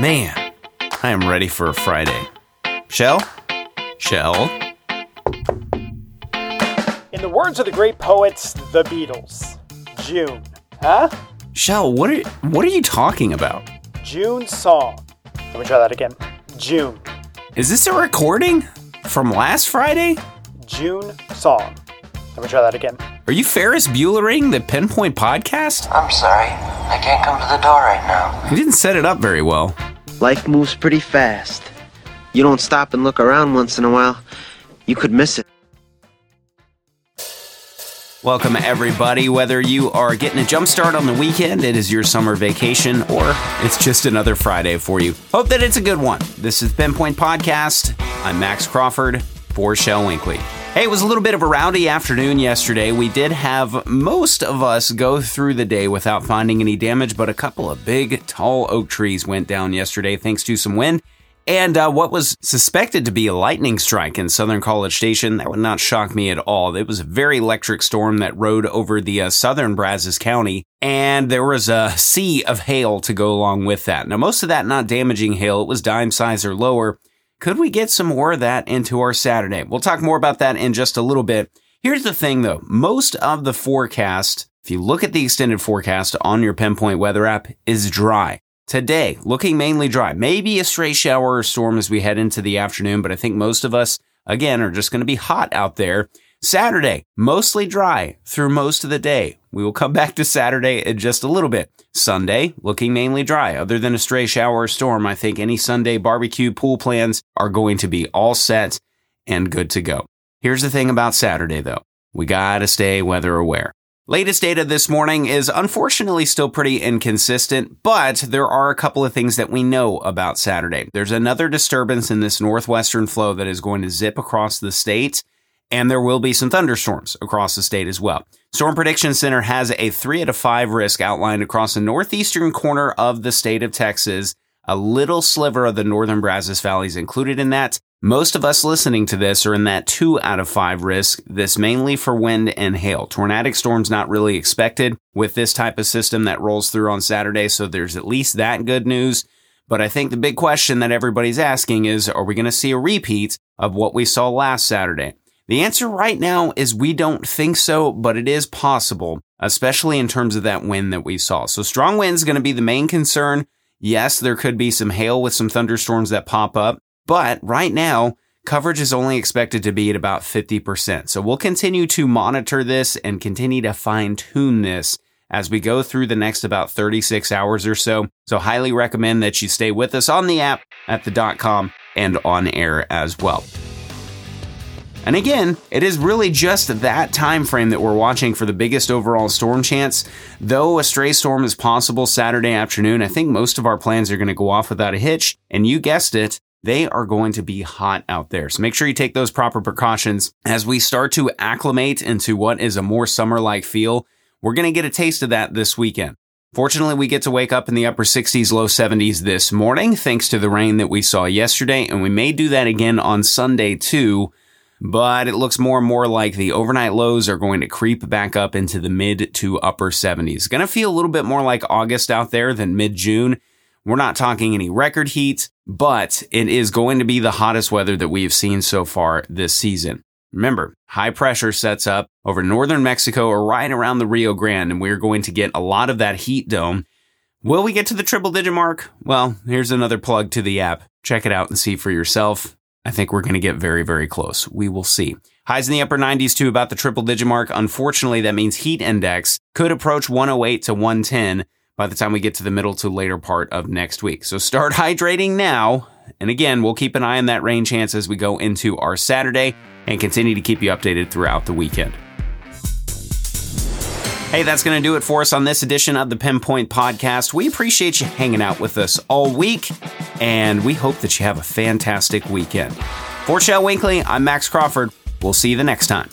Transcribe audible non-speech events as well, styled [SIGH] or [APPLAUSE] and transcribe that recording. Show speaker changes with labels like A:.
A: Man, I am ready for a Friday. Shel? Shel?
B: In the words of the great poets, the Beatles, June. Huh?
A: Shel, what are what are you talking about?
B: June song. Let me try that again. June.
A: Is this a recording from last Friday?
B: June song. Let me try that again.
A: Are you Ferris Buellering the Pinpoint podcast?
C: I'm sorry. I can't come to the door right now.
A: You didn't set it up very well.
D: Life moves pretty fast. You don't stop and look around once in a while, you could miss it.
A: Welcome, everybody. Whether you are getting a jump start on the weekend, it is your summer vacation, or it's just another Friday for you. Hope that it's a good one. This is Pinpoint Podcast. I'm Max Crawford for Shel Winkley. Hey, it was a little bit of a rowdy afternoon yesterday. We did have most of us go through the day without finding any damage, but a couple of big, tall oak trees went down yesterday thanks to some wind. And uh, what was suspected to be a lightning strike in Southern College Station, that would not shock me at all. It was a very electric storm that rode over the uh, southern Brazos County, and there was a sea of hail to go along with that. Now, most of that not damaging hail, it was dime size or lower. Could we get some more of that into our Saturday? We'll talk more about that in just a little bit. Here's the thing though, most of the forecast, if you look at the extended forecast on your Pinpoint weather app, is dry. Today, looking mainly dry. Maybe a stray shower or storm as we head into the afternoon, but I think most of us, again, are just going to be hot out there. Saturday, mostly dry through most of the day. We will come back to Saturday in just a little bit. Sunday, looking mainly dry. Other than a stray shower or storm, I think any Sunday barbecue pool plans are going to be all set and good to go. Here's the thing about Saturday though. We gotta stay weather aware. Latest data this morning is unfortunately still pretty inconsistent, but there are a couple of things that we know about Saturday. There's another disturbance in this northwestern flow that is going to zip across the state, and there will be some thunderstorms across the state as well. Storm Prediction Center has a three out of five risk outlined across the northeastern corner of the state of Texas. A little sliver of the northern Brazos Valley is included in that. Most of us listening to this are in that two out of five risk. This mainly for wind and hail. Tornadic storms not really expected with this type of system that rolls through on Saturday. So there's at least that good news. But I think the big question that everybody's asking is, are we going to see a repeat of what we saw last Saturday? The answer right now is we don't think so, but it is possible, especially in terms of that wind that we saw. So strong wind is going to be the main concern. Yes, there could be some hail with some thunderstorms that pop up. But right now, coverage is only expected to be at about 50%. So we'll continue to monitor this and continue to fine tune this as we go through the next about 36 hours or so. So highly recommend that you stay with us on the app at the dot com and on air as well. And again, it is really just that time frame that we're watching for the biggest overall storm chance. Though a stray storm is possible Saturday afternoon, I think most of our plans are going to go off without a hitch. And you guessed it, they are going to be hot out there. So make sure you take those proper precautions as we start to acclimate into what is a more summer like feel. We're going to get a taste of that this weekend. Fortunately, we get to wake up in the upper 60s, low 70s this morning, thanks to the rain that we saw yesterday. And we may do that again on Sunday too. But it looks more and more like the overnight lows are going to creep back up into the mid to upper 70s. Going to feel a little bit more like August out there than mid June. We're not talking any record heat, but it is going to be the hottest weather that we have seen so far this season. Remember, high pressure sets up over northern Mexico or right around the Rio Grande, and we're going to get a lot of that heat dome. Will we get to the triple digit mark? Well, here's another plug to the app. Check it out and see for yourself. I think we're going to get very, very close. We will see. Highs in the upper 90s to about the triple digit mark. Unfortunately, that means heat index could approach 108 to 110 by the time we get to the middle to later part of next week. So start [LAUGHS] hydrating now. And again, we'll keep an eye on that rain chance as we go into our Saturday and continue to keep you updated throughout the weekend. Hey, that's going to do it for us on this edition of the Pinpoint Podcast. We appreciate you hanging out with us all week, and we hope that you have a fantastic weekend. For Shel Winkley, I'm Max Crawford. We'll see you the next time.